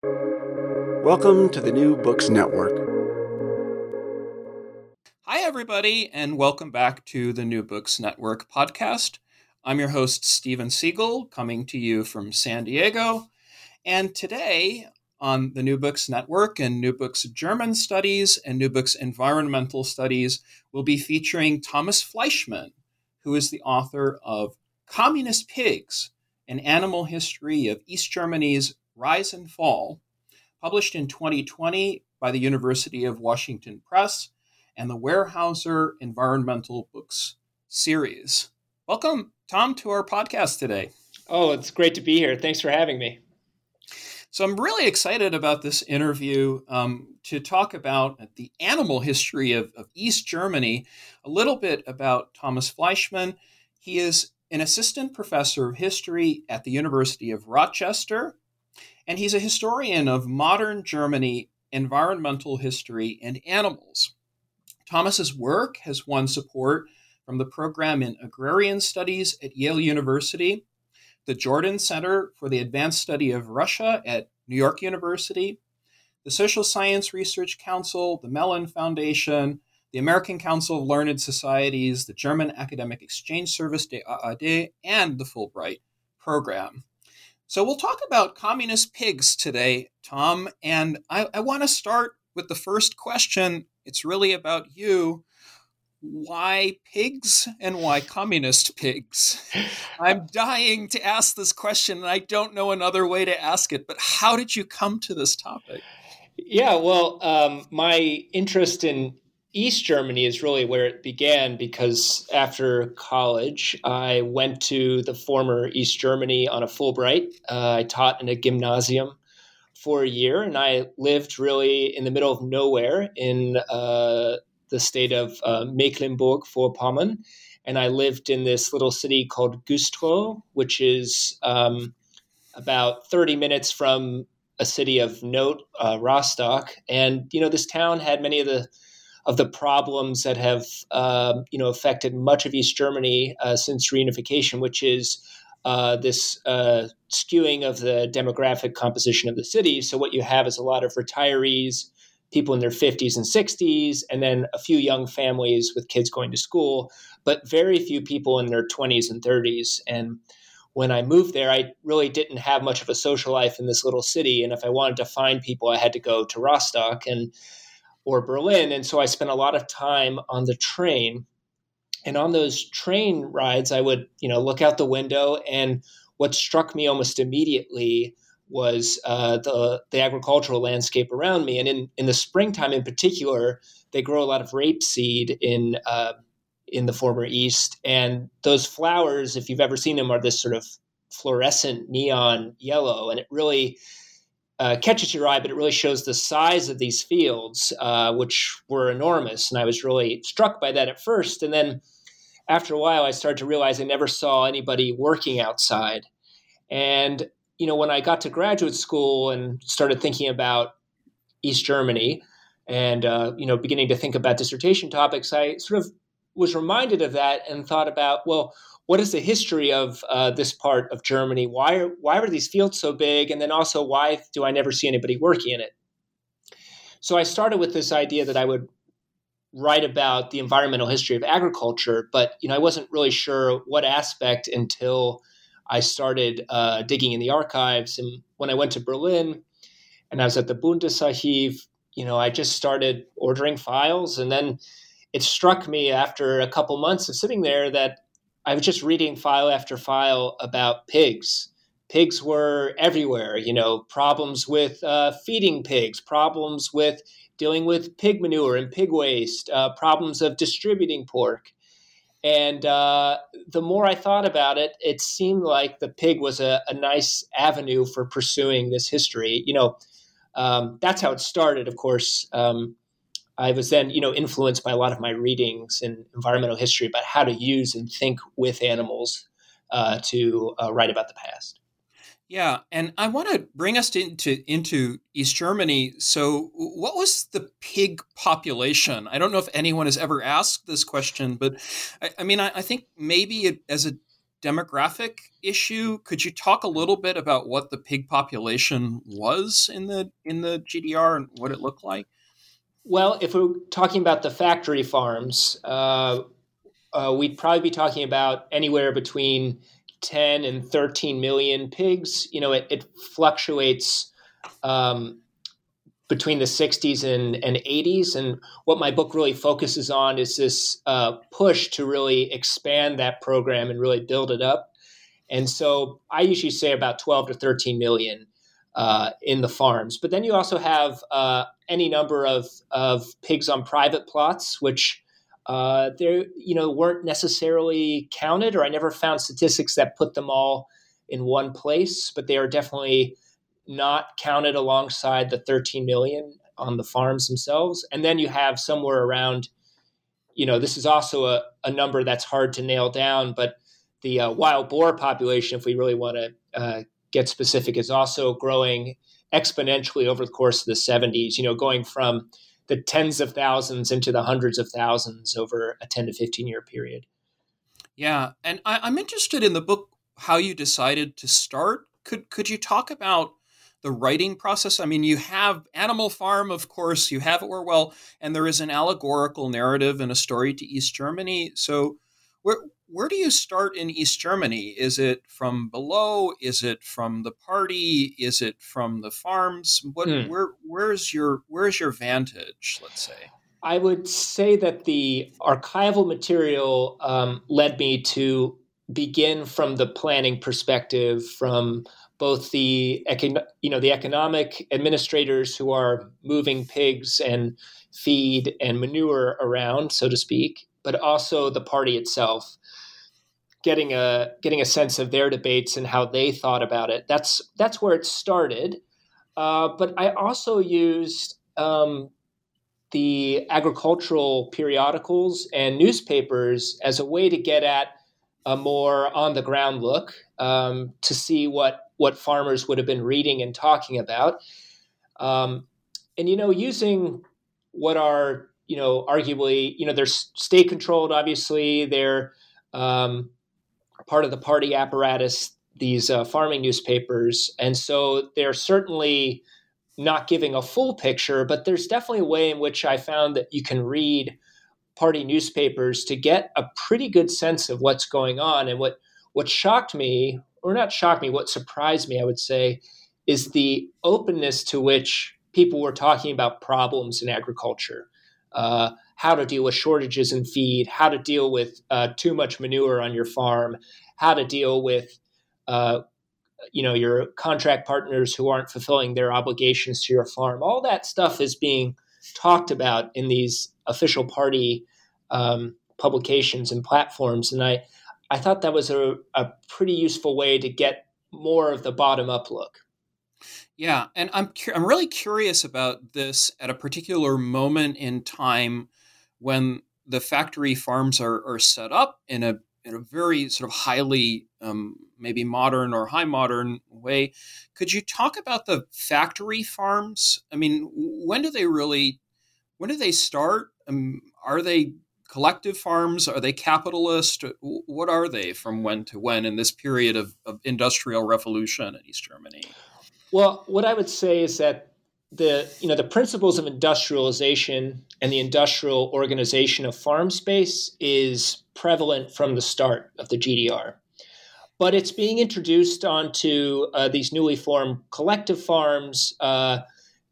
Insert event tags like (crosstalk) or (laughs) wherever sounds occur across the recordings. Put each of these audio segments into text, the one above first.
Welcome to the New Books Network. Hi, everybody, and welcome back to the New Books Network podcast. I'm your host, Steven Siegel, coming to you from San Diego. And today on the New Books Network and New Books German Studies and New Books Environmental Studies, we'll be featuring Thomas Fleischman, who is the author of Communist Pigs An Animal History of East Germany's Rise and Fall, published in 2020 by the University of Washington Press and the Weyerhaeuser Environmental Books series. Welcome, Tom, to our podcast today. Oh, it's great to be here. Thanks for having me. So, I'm really excited about this interview um, to talk about the animal history of, of East Germany, a little bit about Thomas Fleischman. He is an assistant professor of history at the University of Rochester and he's a historian of modern Germany, environmental history, and animals. Thomas's work has won support from the program in agrarian studies at Yale University, the Jordan Center for the Advanced Study of Russia at New York University, the Social Science Research Council, the Mellon Foundation, the American Council of Learned Societies, the German Academic Exchange Service, DAAD, and the Fulbright Program. So we'll talk about communist pigs today, Tom. And I, I want to start with the first question. It's really about you. Why pigs and why communist pigs? (laughs) I'm dying to ask this question, and I don't know another way to ask it. But how did you come to this topic? Yeah, well, um, my interest in East Germany is really where it began because after college, I went to the former East Germany on a Fulbright. Uh, I taught in a gymnasium for a year, and I lived really in the middle of nowhere in uh, the state of uh, Mecklenburg Vorpommern. And I lived in this little city called Güstrow, which is um, about 30 minutes from a city of note, uh, Rostock. And, you know, this town had many of the of the problems that have uh, you know affected much of East Germany uh, since reunification, which is uh, this uh, skewing of the demographic composition of the city. So what you have is a lot of retirees, people in their 50s and 60s, and then a few young families with kids going to school, but very few people in their 20s and 30s. And when I moved there, I really didn't have much of a social life in this little city. And if I wanted to find people, I had to go to Rostock. And or Berlin. And so I spent a lot of time on the train. And on those train rides, I would, you know, look out the window. And what struck me almost immediately was uh, the the agricultural landscape around me. And in in the springtime, in particular, they grow a lot of rapeseed in uh, in the former East. And those flowers, if you've ever seen them, are this sort of fluorescent neon yellow, and it really uh, catches your eye, but it really shows the size of these fields, uh, which were enormous. And I was really struck by that at first. And then after a while, I started to realize I never saw anybody working outside. And, you know, when I got to graduate school and started thinking about East Germany and, uh, you know, beginning to think about dissertation topics, I sort of was reminded of that and thought about, well, what is the history of uh, this part of Germany? Why are why are these fields so big? And then also, why do I never see anybody working in it? So I started with this idea that I would write about the environmental history of agriculture, but you know I wasn't really sure what aspect until I started uh, digging in the archives. And when I went to Berlin, and I was at the Bundesarchiv, you know I just started ordering files, and then it struck me after a couple months of sitting there that I was just reading file after file about pigs. Pigs were everywhere, you know, problems with uh, feeding pigs, problems with dealing with pig manure and pig waste, uh, problems of distributing pork. And uh, the more I thought about it, it seemed like the pig was a, a nice avenue for pursuing this history. You know, um, that's how it started, of course. Um, I was then, you know, influenced by a lot of my readings in environmental history about how to use and think with animals uh, to uh, write about the past. Yeah, and I want to bring us into into East Germany. So, what was the pig population? I don't know if anyone has ever asked this question, but I, I mean, I, I, think maybe it, as a demographic issue. Could you talk a little bit about what the pig population was in the in the GDR and what it looked like? Well, if we're talking about the factory farms, uh, uh, we'd probably be talking about anywhere between 10 and 13 million pigs. You know, it, it fluctuates um, between the 60s and, and 80s. And what my book really focuses on is this uh, push to really expand that program and really build it up. And so I usually say about 12 to 13 million uh, in the farms. But then you also have uh, any number of, of pigs on private plots, which uh, they you know weren't necessarily counted, or I never found statistics that put them all in one place. But they are definitely not counted alongside the 13 million on the farms themselves. And then you have somewhere around, you know, this is also a, a number that's hard to nail down, but the uh, wild boar population, if we really want to uh, get specific, is also growing exponentially over the course of the 70s, you know, going from the tens of thousands into the hundreds of thousands over a 10 to 15 year period. Yeah. And I, I'm interested in the book how you decided to start. Could could you talk about the writing process? I mean, you have Animal Farm, of course, you have Orwell, and there is an allegorical narrative and a story to East Germany. So, where where do you start in East Germany? Is it from below? Is it from the party? Is it from the farms? What hmm. where where's your where's your vantage? Let's say. I would say that the archival material um, led me to begin from the planning perspective, from both the you know the economic administrators who are moving pigs and feed and manure around, so to speak, but also the party itself. Getting a getting a sense of their debates and how they thought about it. That's that's where it started. Uh, but I also used um, the agricultural periodicals and newspapers as a way to get at a more on the ground look um, to see what what farmers would have been reading and talking about. Um, and you know, using what are you know arguably you know they're state controlled. Obviously, they're um, part of the party apparatus. These uh, farming newspapers, and so they're certainly not giving a full picture, but there's definitely a way in which I found that you can read party newspapers to get a pretty good sense of what's going on. And what what shocked me or not shocked me, what surprised me, I would say, is the openness to which people were talking about problems in agriculture. Uh, how to deal with shortages in feed, how to deal with uh, too much manure on your farm, how to deal with uh, you know your contract partners who aren't fulfilling their obligations to your farm. All that stuff is being talked about in these official party um, publications and platforms, and I I thought that was a, a pretty useful way to get more of the bottom up look. Yeah, and I'm cu- I'm really curious about this at a particular moment in time when the factory farms are, are set up in a in a very sort of highly um, maybe modern or high modern way. Could you talk about the factory farms? I mean, when do they really when do they start? Um, are they collective farms? Are they capitalist? What are they from when to when in this period of, of industrial revolution in East Germany? Well, what I would say is that the you know the principles of industrialization and the industrial organization of farm space is prevalent from the start of the GDR. But it's being introduced onto uh, these newly formed collective farms uh,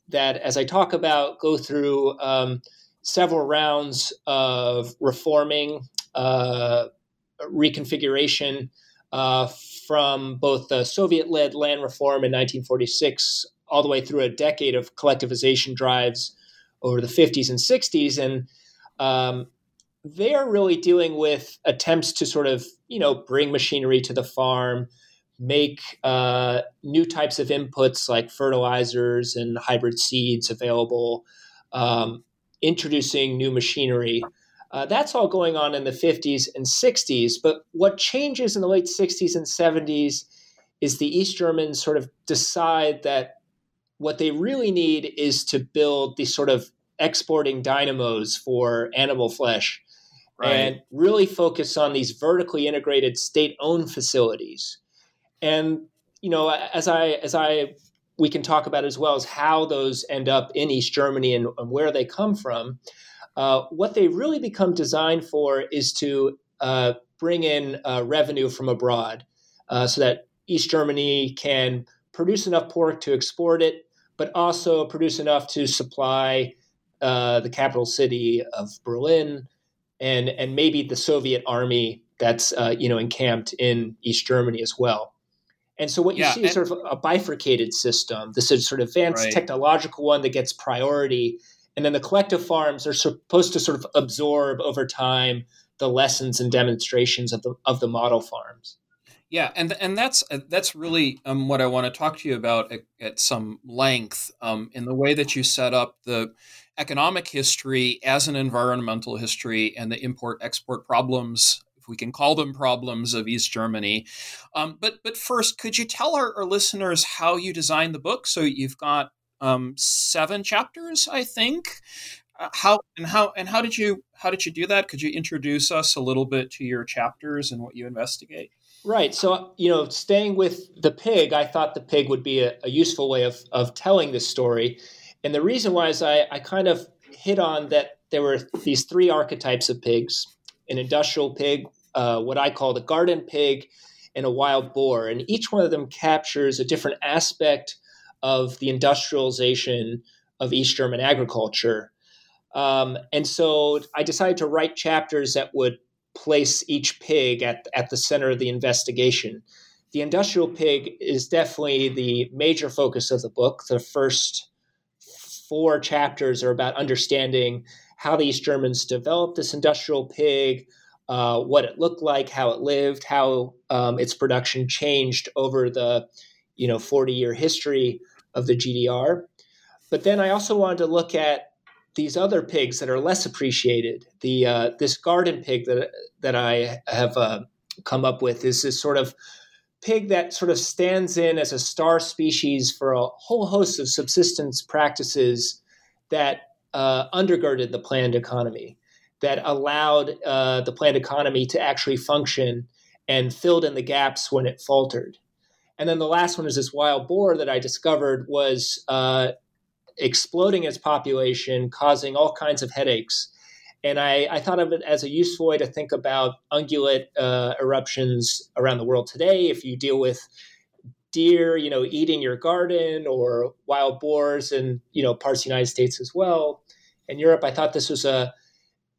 that, as I talk about, go through um, several rounds of reforming, uh, reconfiguration uh, from both the Soviet led land reform in 1946 all the way through a decade of collectivization drives over the 50s and 60s. And um, they're really dealing with attempts to sort of, you know, bring machinery to the farm, make uh, new types of inputs like fertilizers and hybrid seeds available, um, introducing new machinery. Uh, that's all going on in the 50s and 60s. But what changes in the late 60s and 70s is the East Germans sort of decide that what they really need is to build these sort of exporting dynamos for animal flesh. right. and really focus on these vertically integrated state-owned facilities. And you know, as I as I we can talk about as well as how those end up in East Germany and, and where they come from. Uh, what they really become designed for is to uh, bring in uh, revenue from abroad uh, so that East Germany can produce enough pork to export it, but also produce enough to supply uh, the capital city of Berlin and, and maybe the Soviet army that's uh, you know encamped in East Germany as well. And so what you yeah, see is sort of a bifurcated system. This is sort of advanced right. technological one that gets priority, and then the collective farms are supposed to sort of absorb over time the lessons and demonstrations of the of the model farms. Yeah, and and that's that's really um, what I want to talk to you about at, at some length um, in the way that you set up the economic history as an environmental history and the import export problems if we can call them problems of East Germany. Um, but but first, could you tell our, our, listeners how you designed the book? So you've got um, seven chapters, I think. Uh, how and how and how did you how did you do that? Could you introduce us a little bit to your chapters and what you investigate? Right. So, you know, staying with the pig, I thought the pig would be a, a useful way of, of telling this story. And the reason why is I, I kind of hit on that there were these three archetypes of pigs an industrial pig, uh, what I call the garden pig, and a wild boar. And each one of them captures a different aspect of the industrialization of East German agriculture. Um, and so I decided to write chapters that would place each pig at, at the center of the investigation. The industrial pig is definitely the major focus of the book. The first four chapters are about understanding how these Germans developed this industrial pig, uh, what it looked like, how it lived, how um, its production changed over the you know 40 year history of the GDR. But then I also wanted to look at these other pigs that are less appreciated. The uh, this garden pig that that I have uh, come up with is this sort of pig that sort of stands in as a star species for a whole host of subsistence practices that uh, undergirded the planned economy that allowed uh, the planned economy to actually function and filled in the gaps when it faltered. And then the last one is this wild boar that I discovered was uh, exploding its population, causing all kinds of headaches. And I, I, thought of it as a useful way to think about ungulate uh, eruptions around the world today. If you deal with deer, you know, eating your garden, or wild boars, and you know, parts of the United States as well. In Europe, I thought this was a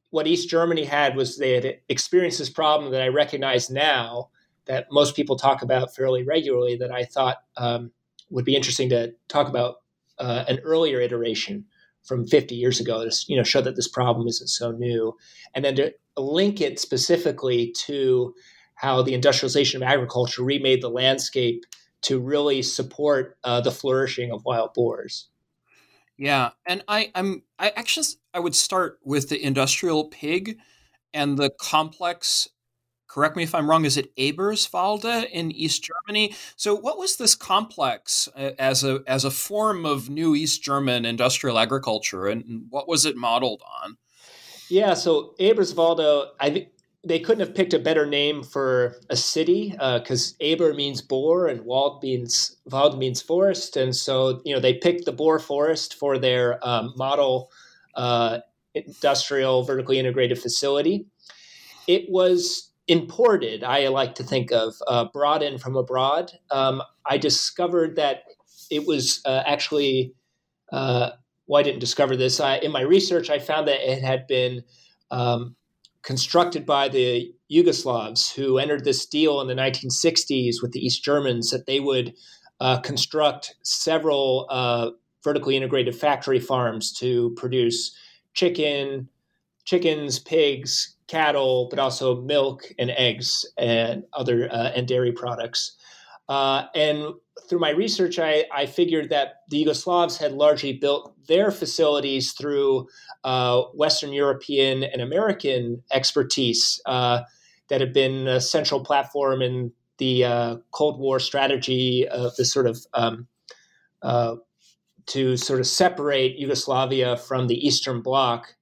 what East Germany had was they had experienced this problem that I recognize now that most people talk about fairly regularly that I thought um, would be interesting to talk about uh, an earlier iteration from 50 years ago to you know show that this problem isn't so new and then to link it specifically to how the industrialization of agriculture remade the landscape to really support uh, the flourishing of wild boars yeah, and I, I'm I actually I would start with the industrial pig and the complex. Correct me if I'm wrong. Is it Eberswalde in East Germany? So, what was this complex uh, as a as a form of new East German industrial agriculture, and what was it modeled on? Yeah, so Eberswalde, I think they couldn't have picked a better name for a city because uh, Eber means boar and Wald means Wald means forest, and so you know they picked the boar forest for their um, model uh, industrial vertically integrated facility. It was imported. I like to think of uh, brought in from abroad. Um, I discovered that it was uh, actually. Uh, well, I didn't discover this. I, in my research, I found that it had been um, constructed by the Yugoslavs who entered this deal in the 1960s with the East Germans that they would uh, construct several uh, vertically integrated factory farms to produce chicken, chickens, pigs, cattle, but also milk and eggs and other uh, and dairy products. Uh, and through my research, I, I, figured that the Yugoslavs had largely built their facilities through uh, Western European and American expertise uh, that had been a central platform in the uh, Cold War strategy of the sort of um, uh, to sort of separate Yugoslavia from the Eastern Bloc.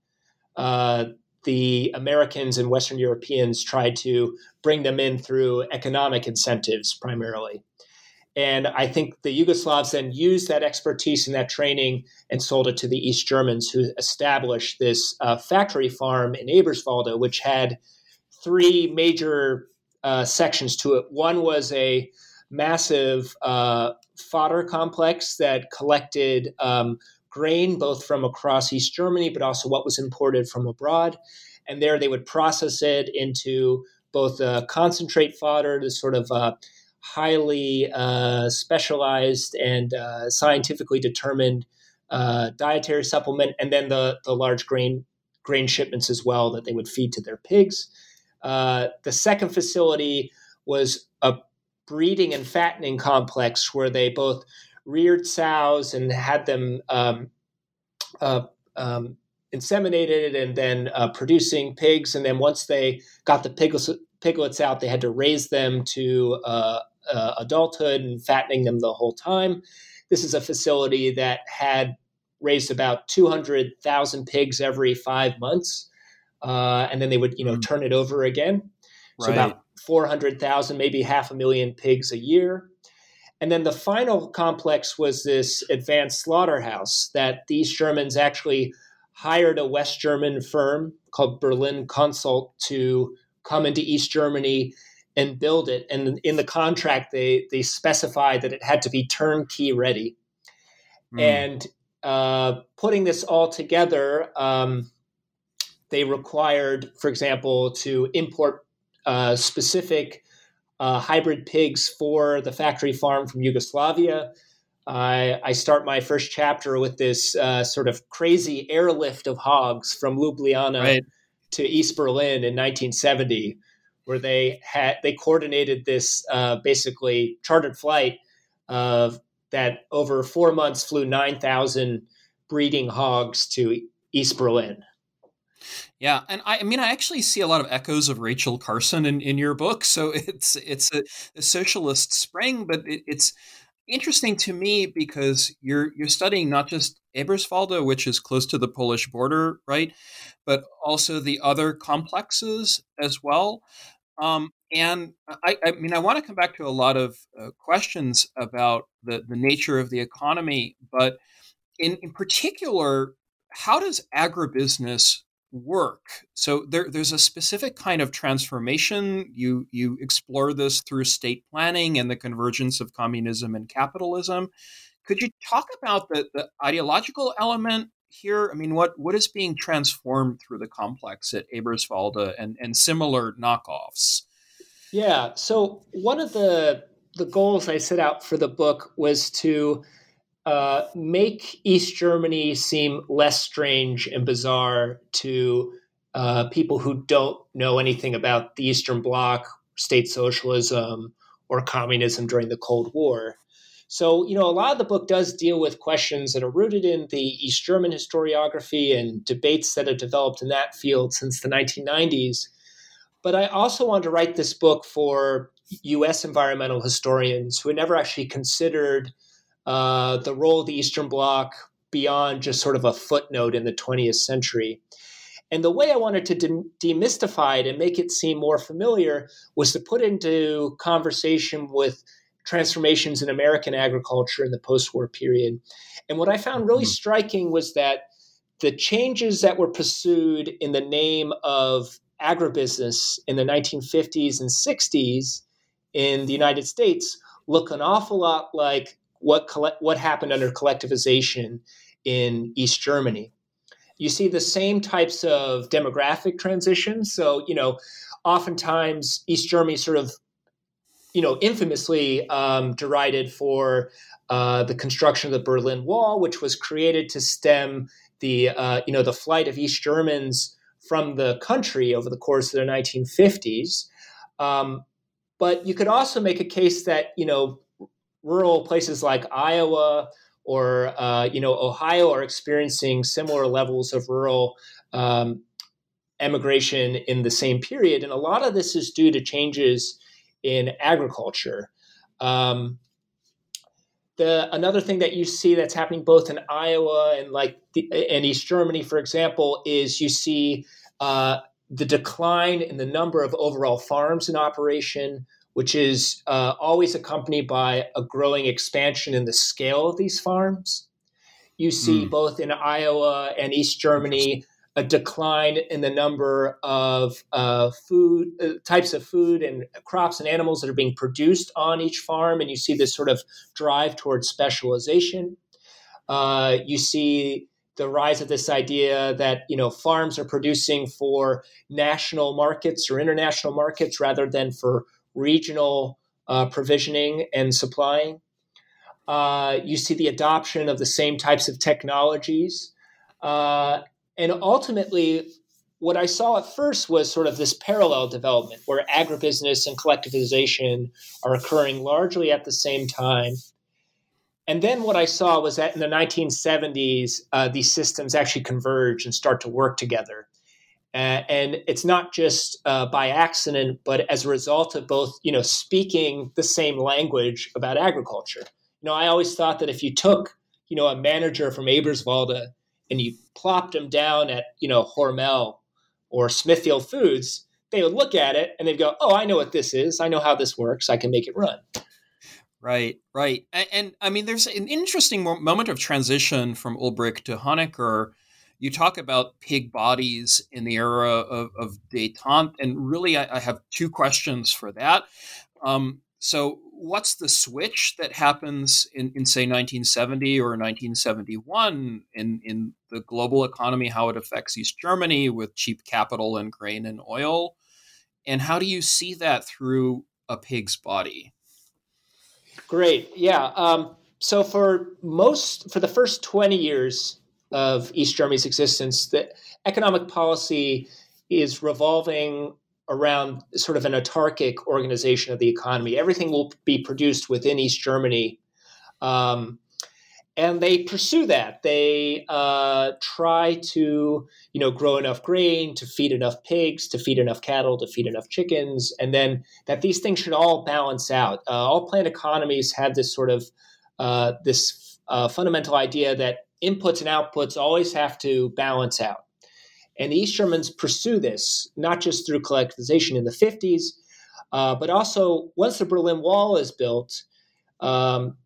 Uh, the Americans and Western Europeans tried to bring them in through economic incentives primarily. And I think the Yugoslavs then used that expertise and that training and sold it to the East Germans, who established this uh, factory farm in Eberswalde, which had three major uh, sections to it. One was a massive uh, fodder complex that collected um, grain, both from across East Germany, but also what was imported from abroad. And there they would process it into both a concentrate fodder, this sort of uh, highly uh, specialized and uh, scientifically determined uh, dietary supplement, and then the the large grain grain shipments as well that they would feed to their pigs. Uh, the second facility was a breeding and fattening complex where they both reared sows and had them um, uh, um, inseminated and then uh, producing pigs. And then once they got the piglets, piglets out, they had to raise them to uh, uh, adulthood and fattening them the whole time. This is a facility that had raised about 200,000 pigs every five months. Uh, and then they would, you know, mm. turn it over again. So right. about 400,000, maybe half a million pigs a year. And then the final complex was this advanced slaughterhouse that these Germans actually hired a West German firm called Berlin Consult to come into East Germany and build it. And in the contract, they they specified that it had to be turnkey ready. Mm. And uh, putting this all together, um, they required, for example, to import uh, specific uh, hybrid pigs for the factory farm from Yugoslavia. I, I start my first chapter with this uh, sort of crazy airlift of hogs from Ljubljana right. to East Berlin in 1970 where they had they coordinated this uh, basically chartered flight of that over four months flew nine thousand breeding hogs to East Berlin. Yeah, and I, I, mean, I actually see a lot of echoes of Rachel Carson in, in your book. So (laughs) it's it's a, a socialist spring, but it, it's interesting to me because you're you're studying not just Eberswalde, which is close to the Polish border, right, but also the other complexes as well. Um, and I, I, mean, I want to come back to a lot of uh, questions about the, the nature of the economy, but in, in particular, how does agribusiness work? So there, there's a specific kind of transformation. You you explore this through state planning and the convergence of communism and capitalism. Could you talk about the, the ideological element here? I mean, what what is being transformed through the complex at Eberswalde and, and similar knockoffs? Yeah. So one of the the goals I set out for the book was to uh, make East Germany seem less strange and bizarre to uh, people who don't know anything about the Eastern Bloc, state socialism, or communism during the Cold War. So, you know, a lot of the book does deal with questions that are rooted in the East German historiography and debates that have developed in that field since the 1990s. But I also wanted to write this book for US environmental historians who had never actually considered uh, the role of the Eastern Bloc beyond just sort of a footnote in the 20th century. And the way I wanted to de- demystify it and make it seem more familiar was to put into conversation with transformations in American agriculture in the post war period. And what I found really mm-hmm. striking was that the changes that were pursued in the name of agribusiness in the 1950s and 60s in the United States look an awful lot like what, what happened under collectivization in East Germany. You see the same types of demographic transitions. So, you know, oftentimes East Germany sort of you know, infamously um, derided for uh, the construction of the Berlin Wall, which was created to stem the uh, you know the flight of East Germans from the country over the course of the 1950s. Um, but you could also make a case that you know rural places like Iowa or uh, you know Ohio are experiencing similar levels of rural um, emigration in the same period, and a lot of this is due to changes in agriculture. Um, the another thing that you see that's happening both in Iowa and like and East Germany, for example, is you see uh, the decline in the number of overall farms in operation, which is uh, always accompanied by a growing expansion in the scale of these farms. You see mm. both in Iowa and East Germany a decline in the number of uh, food uh, types of food and crops and animals that are being produced on each farm, and you see this sort of drive towards specialization. Uh, you see the rise of this idea that you know farms are producing for national markets or international markets rather than for regional uh, provisioning and supplying. Uh, you see the adoption of the same types of technologies. Uh, and ultimately, what I saw at first was sort of this parallel development where agribusiness and collectivization are occurring largely at the same time. And then what I saw was that in the 1970s, uh, these systems actually converge and start to work together. Uh, and it's not just uh, by accident, but as a result of both, you know, speaking the same language about agriculture. You know, I always thought that if you took, you know, a manager from Eberswalde and you plopped him down at, you know, Hormel or Smithfield Foods, they would look at it and they'd go, "Oh, I know what this is. I know how this works. I can make it run." Right, right. And, and, I mean, there's an interesting moment of transition from Ulbricht to Honecker. You talk about pig bodies in the era of, of detente, and really, I, I have two questions for that. Um, so, what's the switch that happens in, in, say, 1970 or 1971 in, in the global economy, how it affects East Germany with cheap capital and grain and oil? And how do you see that through a pig's body? Great. Yeah. Um, so for most, for the first 20 years of East Germany's existence, that economic policy is revolving around sort of an autarkic organization of the economy. Everything will be produced within East Germany. Um, and they pursue that. They uh, try to, you know, grow enough grain to feed enough pigs, to feed enough cattle, to feed enough chickens, and then that these things should all balance out. Uh, all planned economies have this sort of uh, this uh, fundamental idea that inputs and outputs always have to balance out. And the East Germans pursue this not just through collectivization in the 50s, uh, but also once the Berlin Wall is built. Um,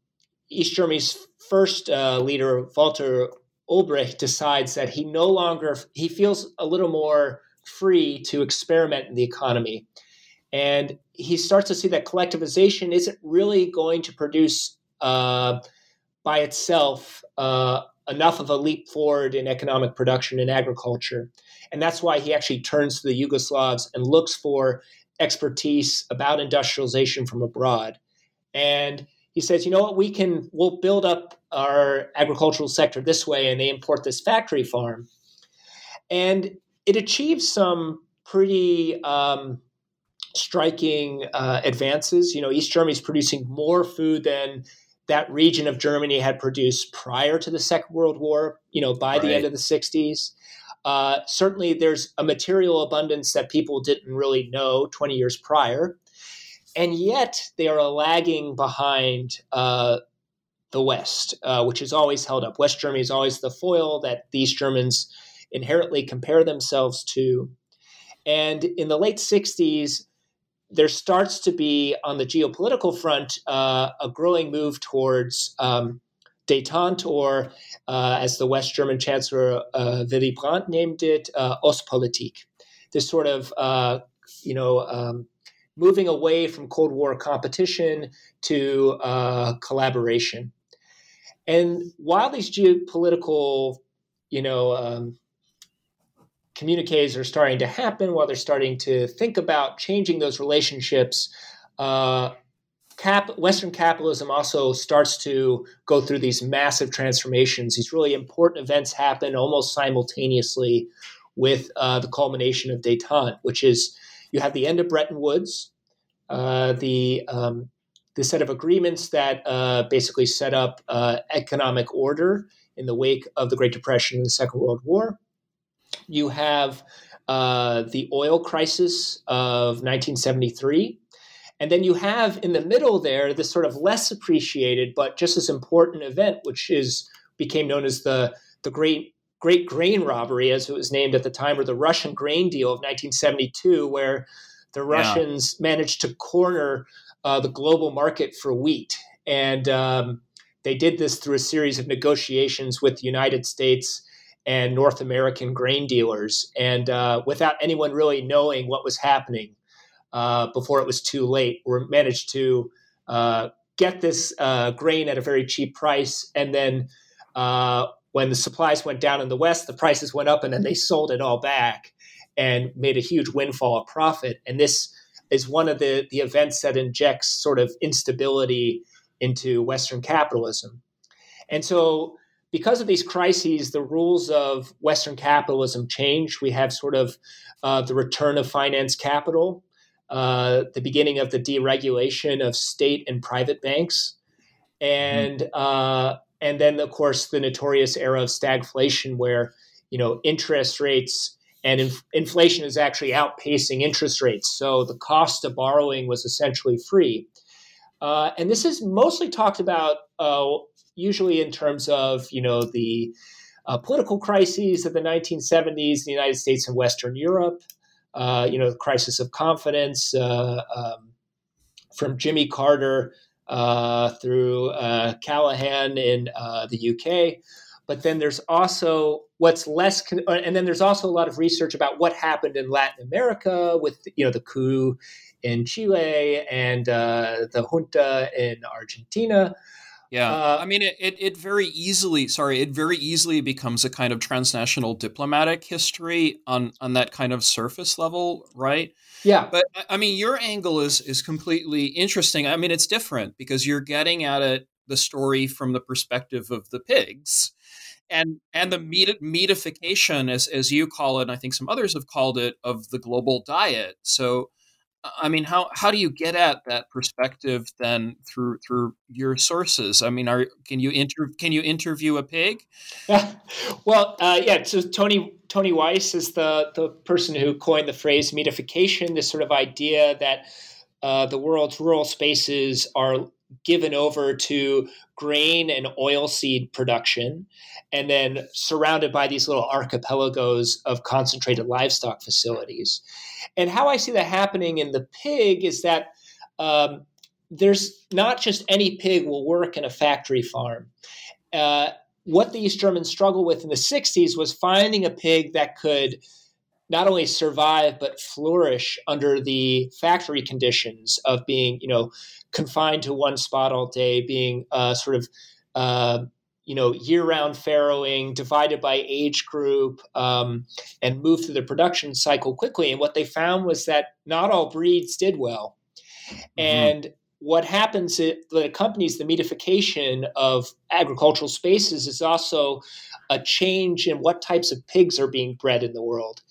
East Germany's first uh, leader, Walter Ulbricht, decides that he no longer he feels a little more free to experiment in the economy, and he starts to see that collectivization isn't really going to produce uh, by itself uh, enough of a leap forward in economic production and agriculture, and that's why he actually turns to the Yugoslavs and looks for expertise about industrialization from abroad, and he says, you know what, we can we'll build up our agricultural sector this way, and they import this factory farm, and it achieves some pretty um, striking uh, advances. You know, East Germany is producing more food than that region of Germany had produced prior to the Second World War. You know, by right. the end of the '60s. Uh, certainly, there's a material abundance that people didn't really know 20 years prior and yet they are lagging behind uh, the West, uh, which is always held up. West Germany is always the foil that these Germans inherently compare themselves to. And in the late 60s, there starts to be on the geopolitical front uh, a growing move towards um, detente, or uh, as the West German Chancellor uh, Willy Brandt named it, uh, Ostpolitik. This sort of, uh, you know, um, moving away from Cold War competition to uh, collaboration. And while these geopolitical, you know, um, communiques are starting to happen, while they're starting to think about changing those relationships, uh, cap- Western capitalism also starts to go through these massive transformations. These really important events happen almost simultaneously with uh, the culmination of detente, which is you have the end of Bretton Woods, uh, the um, the set of agreements that uh, basically set up uh, economic order in the wake of the Great Depression and the Second World War. You have uh, the oil crisis of 1973. And then you have in the middle there this sort of less appreciated but just as important event, which is became known as the the Great Great Grain Robbery, as it was named at the time, or the Russian grain deal of 1972, where the Russians yeah. managed to corner uh, the global market for wheat. And um, they did this through a series of negotiations with the United States and North American grain dealers, and uh, without anyone really knowing what was happening uh, before it was too late, we managed to uh, get this uh, grain at a very cheap price, and then uh, when the supplies went down in the West, the prices went up, and then they sold it all back and made a huge windfall of profit. And this is one of the the events that injects sort of instability into Western capitalism. And so, because of these crises, the rules of Western capitalism change. We have sort of uh, the return of finance capital, uh, the beginning of the deregulation of state and private banks, and mm-hmm. uh, and then of course the notorious era of stagflation, where you know interest rates and inf- inflation is actually outpacing interest rates. So the cost of borrowing was essentially free. Uh, and this is mostly talked about uh, usually in terms of you know the uh, political crises of the 1970s in the United States and Western Europe. Uh, you know, the crisis of confidence uh, um, from Jimmy Carter uh, through Callaghan in the UK. But then there's also what's less, con- and then there's also a lot of research about what happened in Latin America with you know the coup in Chile and uh, the junta in Argentina. Yeah, uh, I mean, it, it, it very easily, sorry, it very easily becomes a kind of transnational diplomatic history on on that kind of surface level, right? Yeah. But I mean, your angle is is completely interesting. I mean, it's different because you're getting at it the story from the perspective of the pigs, and and the meat, meatification, as as you call it, and I think some others have called it, of the global diet. So I mean, how how do you get at that perspective then through through your sources? I mean, are can you inter can you interview a pig? (laughs) well, uh, yeah. So Tony Tony Weis is the the person who coined the phrase meatification. This sort of idea that uh, the world's rural spaces are given over to grain and oilseed production, and then surrounded by these little archipelagos of concentrated livestock facilities. And how I see that happening in the pig is that um, there's not just any pig will work in a factory farm. Uh, what the East Germans struggled with in the 60s was finding a pig that could not only survive but flourish under the factory conditions of being, you know, confined to one spot all day, being uh, sort of uh, you know year-round farrowing divided by age group um, and move through the production cycle quickly. And what they found was that not all breeds did well. Mm-hmm. and what happens that accompanies the meatification of agricultural spaces is also a change in what types of pigs are being bred in the world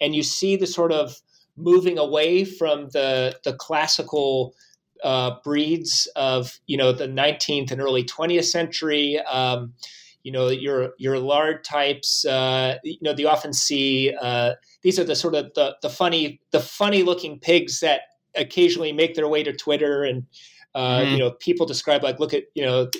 and you see the sort of moving away from the the classical uh, breeds of you know the 19th and early 20th century. Um, you know your your lard types. Uh, you know you often see uh, these are the sort of the, the funny the funny looking pigs that occasionally make their way to Twitter and. Uh, mm-hmm. You know, people describe like, look at you know,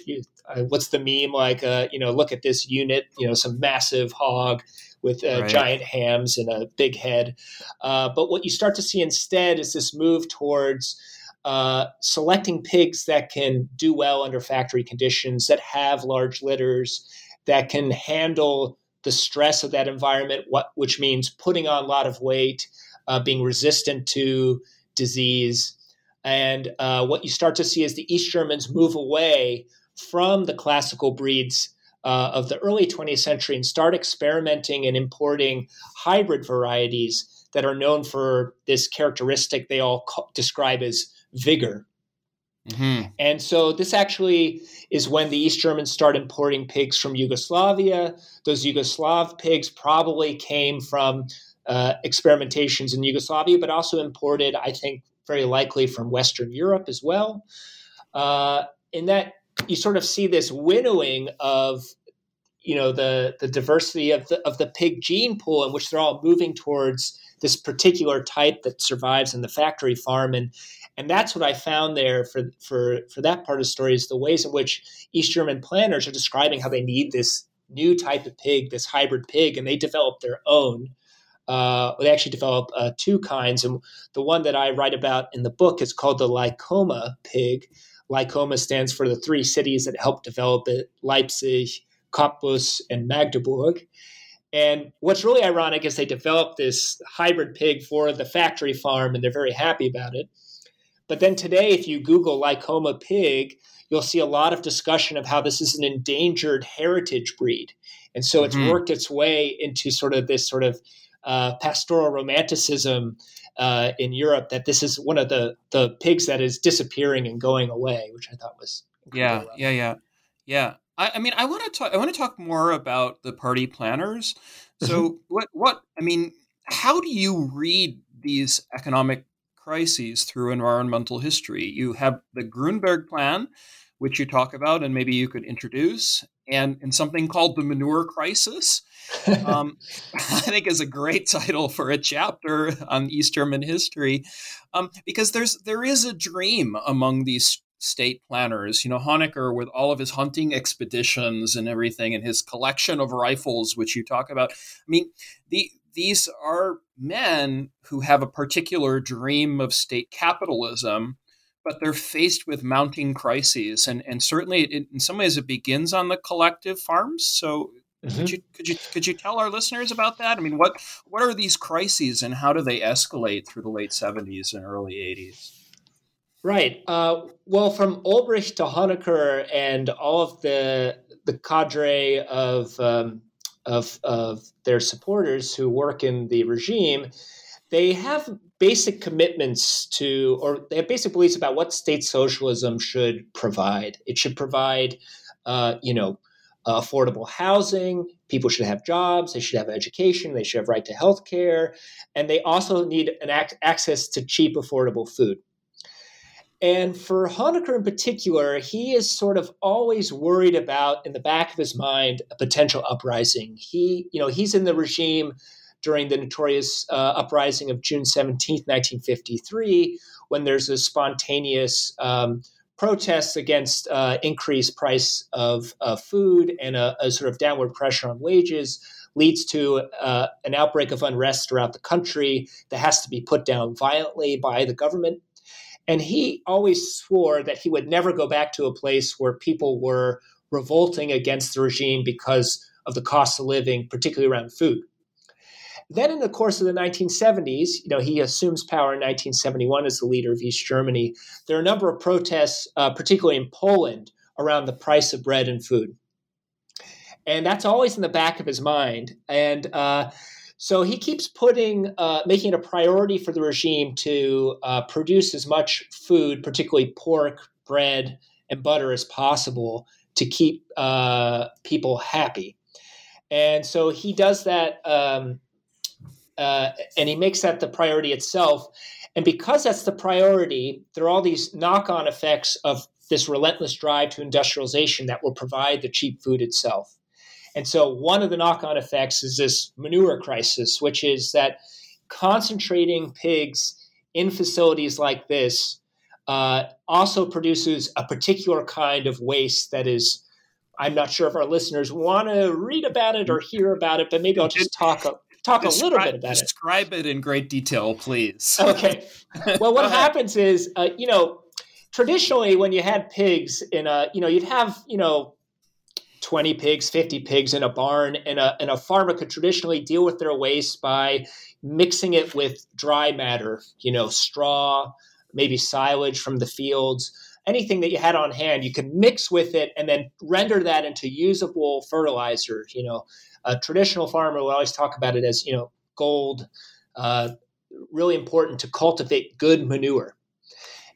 uh, what's the meme like? Uh, you know, look at this unit. You know, some massive hog with uh, right. giant hams and a big head. Uh, but what you start to see instead is this move towards uh, selecting pigs that can do well under factory conditions, that have large litters, that can handle the stress of that environment, what, which means putting on a lot of weight, uh, being resistant to disease. And uh, what you start to see is the East Germans move away from the classical breeds uh, of the early 20th century and start experimenting and importing hybrid varieties that are known for this characteristic they all co- describe as vigor. Mm-hmm. And so this actually is when the East Germans start importing pigs from Yugoslavia. Those Yugoslav pigs probably came from uh, experimentations in Yugoslavia, but also imported, I think, very likely from Western Europe as well. Uh, in that you sort of see this winnowing of you know the the diversity of the of the pig gene pool in which they're all moving towards this particular type that survives in the factory farm and and that's what I found there for for for that part of the story is the ways in which East German planners are describing how they need this new type of pig, this hybrid pig, and they develop their own. Uh, they actually develop uh, two kinds, and the one that I write about in the book is called the Leicoma pig. Leicoma stands for the three cities that helped develop it: Leipzig, Cottbus, and Magdeburg. And what's really ironic is they developed this hybrid pig for the factory farm, and they're very happy about it. But then today, if you Google Leicoma pig, you'll see a lot of discussion of how this is an endangered heritage breed. And so it's mm-hmm. worked its way into sort of this sort of uh, pastoral romanticism uh, in Europe that this is one of the the pigs that is disappearing and going away, which I thought was yeah, yeah, yeah, yeah. I, I mean, I want to talk. I want to talk more about the party planners. So, mm-hmm. what, what? I mean, how do you read these economic crises through environmental history? You have the Grüneberg Plan, which you talk about, and maybe you could introduce, and and something called the manure crisis. (laughs) um, (laughs) I think is a great title for a chapter on East German history, um, because there's there is a dream among these state planners. You know, Honecker with all of his hunting expeditions and everything, and his collection of rifles, which you talk about. I mean, the these are men who have a particular dream of state capitalism, but they're faced with mounting crises, and and certainly it, in some ways it begins on the collective farms. So. Mm-hmm. Could you could you could you tell our listeners about that? I mean, what what are these crises and how do they escalate through the late seventies and early eighties? Right. Uh, well, from Ulbricht to Honecker and all of the the cadre of, um, of of their supporters who work in the regime, they have basic commitments to, or they have basic beliefs about what state socialism should provide. It should provide, uh, you know, uh, affordable housing. People should have jobs. They should have education. They should have right to health care, and they also need an ac- access to cheap, affordable food. And for Honecker in particular, he is sort of always worried about, in the back of his mind, a potential uprising. He, you know, he's in the regime during the notorious uh, uprising of June 17, 1953, when there's a spontaneous um, protests against uh, increased price of food and a, a, sort of downward pressure on wages leads to uh, an outbreak of unrest throughout the country that has to be put down violently by the government. And he always swore that he would never go back to a place where people were revolting against the regime because of the cost of living, particularly around food. Then, in the course of the 1970s, you know, he assumes power in 1971 as the leader of East Germany. There are a number of protests, uh, particularly in Poland, around the price of bread and food, and that's always in the back of his mind. And uh, so he keeps putting, uh, making it a priority for the regime to uh, produce as much food, particularly pork, bread, and butter, as possible to keep uh, people happy. And so he does that, um, uh, and he makes that the priority itself. And because that's the priority, there are all these knock on effects of this relentless drive to industrialization that will provide the cheap food itself. And so, one of the knock on effects is this manure crisis, which is that concentrating pigs in facilities like this uh, also produces a particular kind of waste that is. I'm not sure if our listeners want to read about it or hear about it, but maybe I'll just talk a, talk describe, a little bit about describe it. Describe it in great detail, please. (laughs) Okay. Well, what happens is, uh, you know, traditionally when you had pigs in a, you know, you'd have, you know, 20 pigs, 50 pigs in a barn, and a, and a farmer could traditionally deal with their waste by mixing it with dry matter, you know, straw, maybe silage from the fields, anything that you had on hand, you could mix with it and then render that into usable fertilizer. You know, a traditional farmer would always talk about it as, you know, gold, uh, really important to cultivate good manure.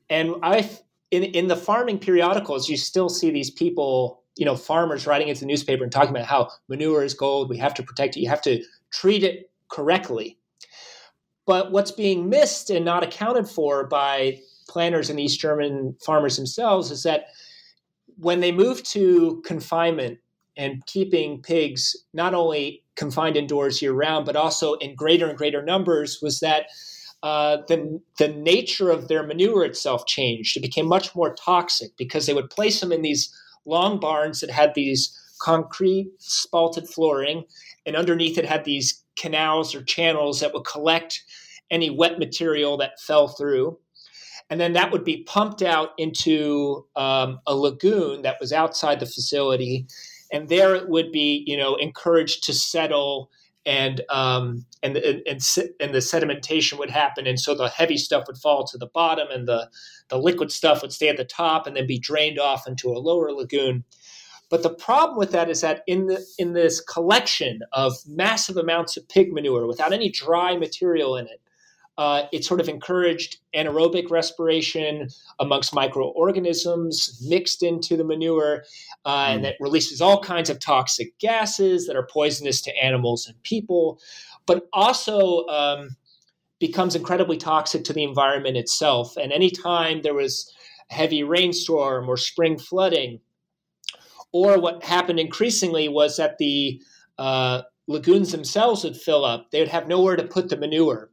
And I, in, in the farming periodicals, you still see these people you know farmers writing into the newspaper and talking about how manure is gold we have to protect it you have to treat it correctly but what's being missed and not accounted for by planners and east german farmers themselves is that when they moved to confinement and keeping pigs not only confined indoors year round but also in greater and greater numbers was that uh, the, the nature of their manure itself changed. It became much more toxic because they would place them in these long barns that had these concrete slatted flooring, and underneath it had these canals or channels that would collect any wet material that fell through. And then that would be pumped out into um, a lagoon that was outside the facility. And there it would be, you know, encouraged to settle and um, and, and and and the sedimentation would happen, and so the heavy stuff would fall to the bottom, and the the liquid stuff would stay at the top, and then be drained off into a lower lagoon. But the problem with that is that in the in this collection of massive amounts of pig manure without any dry material in it, uh, it sort of encouraged anaerobic respiration amongst microorganisms mixed into the manure, uh, mm. and that releases all kinds of toxic gases that are poisonous to animals and people, but also um, becomes incredibly toxic to the environment itself. And anytime there was a heavy rainstorm or spring flooding, or what happened increasingly was that the uh, lagoons themselves would fill up, they would have nowhere to put the manure.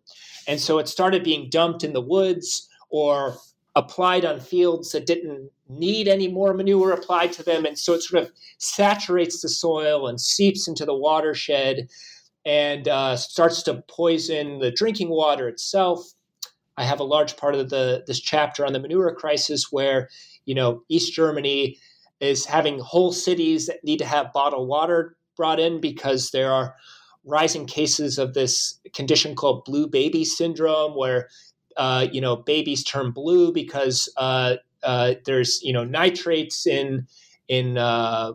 And so it started being dumped in the woods or applied on fields that didn't need any more manure applied to them. And so it sort of saturates the soil and seeps into the watershed and uh, starts to poison the drinking water itself. I have a large part of the this chapter on the manure crisis where, you know, East Germany is having whole cities that need to have bottled water brought in because there are rising cases of this condition called blue baby syndrome, where uh, you know babies turn blue because uh, uh, there's you know nitrates in in uh,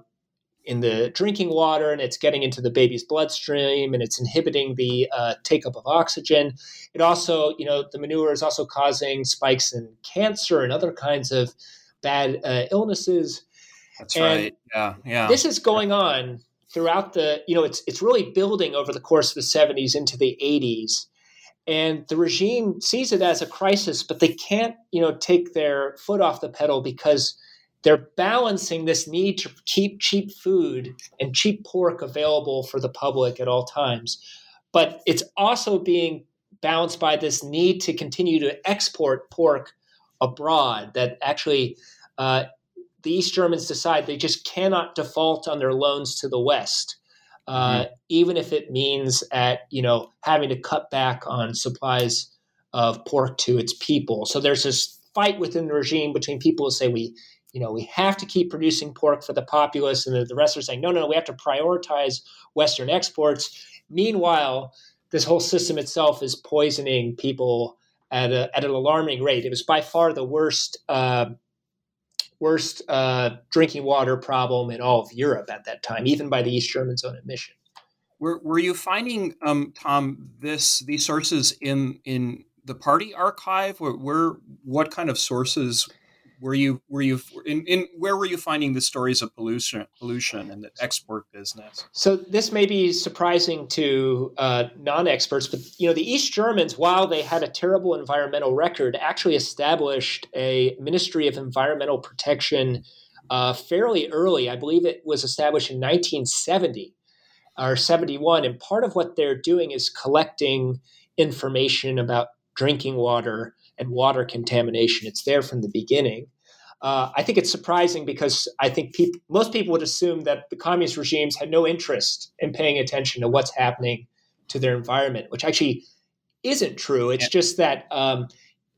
in the drinking water, and it's getting into the baby's bloodstream, and it's inhibiting the uh, take up of oxygen. It also, you know, the manure is also causing spikes in cancer and other kinds of bad uh, illnesses. That's and right. Yeah, yeah. This is going on throughout the you know it's it's really building over the course of the 70s into the 80s and the regime sees it as a crisis but they can't you know take their foot off the pedal because they're balancing this need to keep cheap food and cheap pork available for the public at all times. But it's also being balanced by this need to continue to export pork abroad that actually uh, the East Germans decide they just cannot default on their loans to the West, uh, mm-hmm. even if it means at you know having to cut back on supplies of pork to its people. So there's this fight within the regime between people who say we you know we have to keep producing pork for the populace, and the, the rest are saying no, no, we have to prioritize Western exports. Meanwhile, this whole system itself is poisoning people at, a, at an alarming rate. It was by far the worst. Uh, worst uh, drinking water problem in all of Europe at that time, even by the East Germans' own admission. Were, were you finding, um, Tom, this these sources in in the party archive? Where, where what kind of sources were you were you in, in where were you finding the stories of pollution pollution and the export business? So this may be surprising to uh, non-experts but you know the east germans while they had a terrible environmental record actually established a ministry of environmental protection uh, fairly early. I believe it was established in 1970 or 71 and part of what they're doing is collecting information about drinking water and water contamination. It's there from the beginning. Uh, I think it's surprising because I think peop- most people would assume that the communist regimes had no interest in paying attention to what's happening to their environment, which actually isn't true. It's yeah. just that um,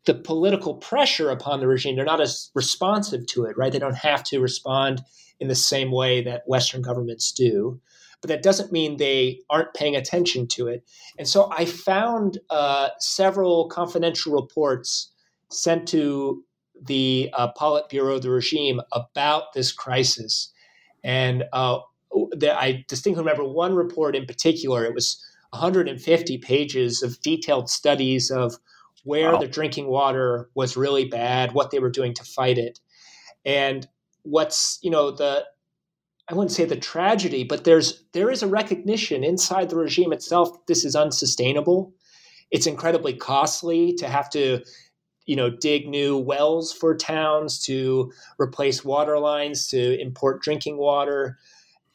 the political pressure upon the regime, they're not as responsive to it, right? They don't have to respond in the same way that Western governments do. But that doesn't mean they aren't paying attention to it. And so I found uh, several confidential reports sent to the uh, Politburo, of the regime, about this crisis. And uh, the, I distinctly remember one report in particular. It was 150 pages of detailed studies of where wow. the drinking water was really bad, what they were doing to fight it, and what's you know the I wouldn't say the tragedy, but there's there is a recognition inside the regime itself this is unsustainable. It's incredibly costly to have to you know dig new wells for towns to replace water lines to import drinking water